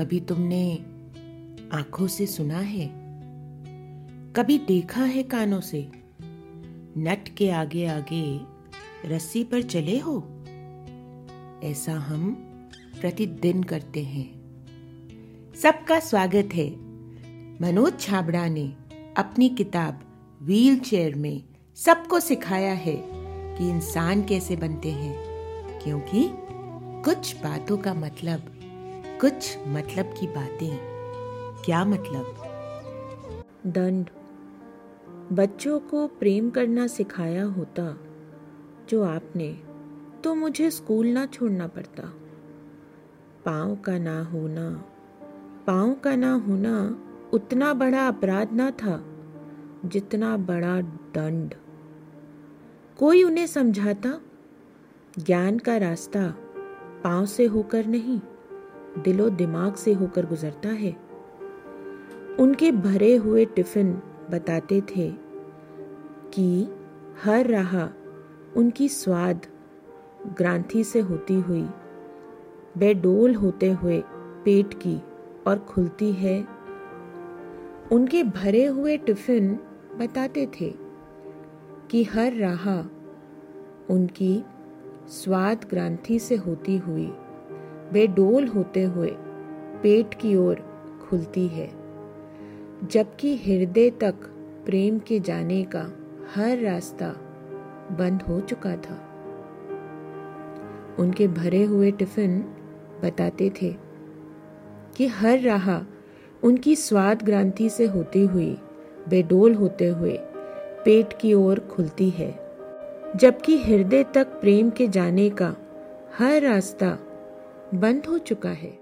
कभी तुमने आँखों से सुना है? कभी देखा है कानों से? नट के आगे आगे रस्सी पर चले हो? ऐसा हम प्रतिदिन करते हैं। सबका स्वागत है। मनोज छाबड़ा ने अपनी किताब व्हील चेयर में सबको सिखाया है कि इंसान कैसे बनते हैं, क्योंकि कुछ बातों का मतलब कुछ मतलब की बातें। क्या मतलब? दंड। बच्चों को प्रेम करना सिखाया होता, जो आपने तो मुझे स्कूल ना छोड़ना पड़ता। पाँव का ना होना, पाँव का ना होना उतना बड़ा अपराध ना था, जितना बड़ा दंड। कोई उन्हें समझाता? ज्ञान का रास्ता पाँव से होकर नहीं। दिलो दिमाग से होकर गुजरता है। उनके भरे हुए टिफ़िन बताते थे कि हर राह उनकी स्वाद ग्रांथि से होती हुई, बेडोल होते हुए पेट की और खुलती है। उनके भरे हुए टिफ़िन बताते थे कि हर राह उनकी स्वाद ग्रांथि से होती हुई बेडोल होते हुए पेट की ओर खुलती है, जबकि हृदय तक प्रेम के जाने का हर रास्ता बंद हो चुका था। उनके भरे हुए टिफ़िन बताते थे कि हर राह उनकी स्वाद ग्रांति से होती हुई बेडोल होते हुए पेट की ओर खुलती है, जबकि हृदय तक प्रेम के जाने का हर रास्ता बंद हो चुका है।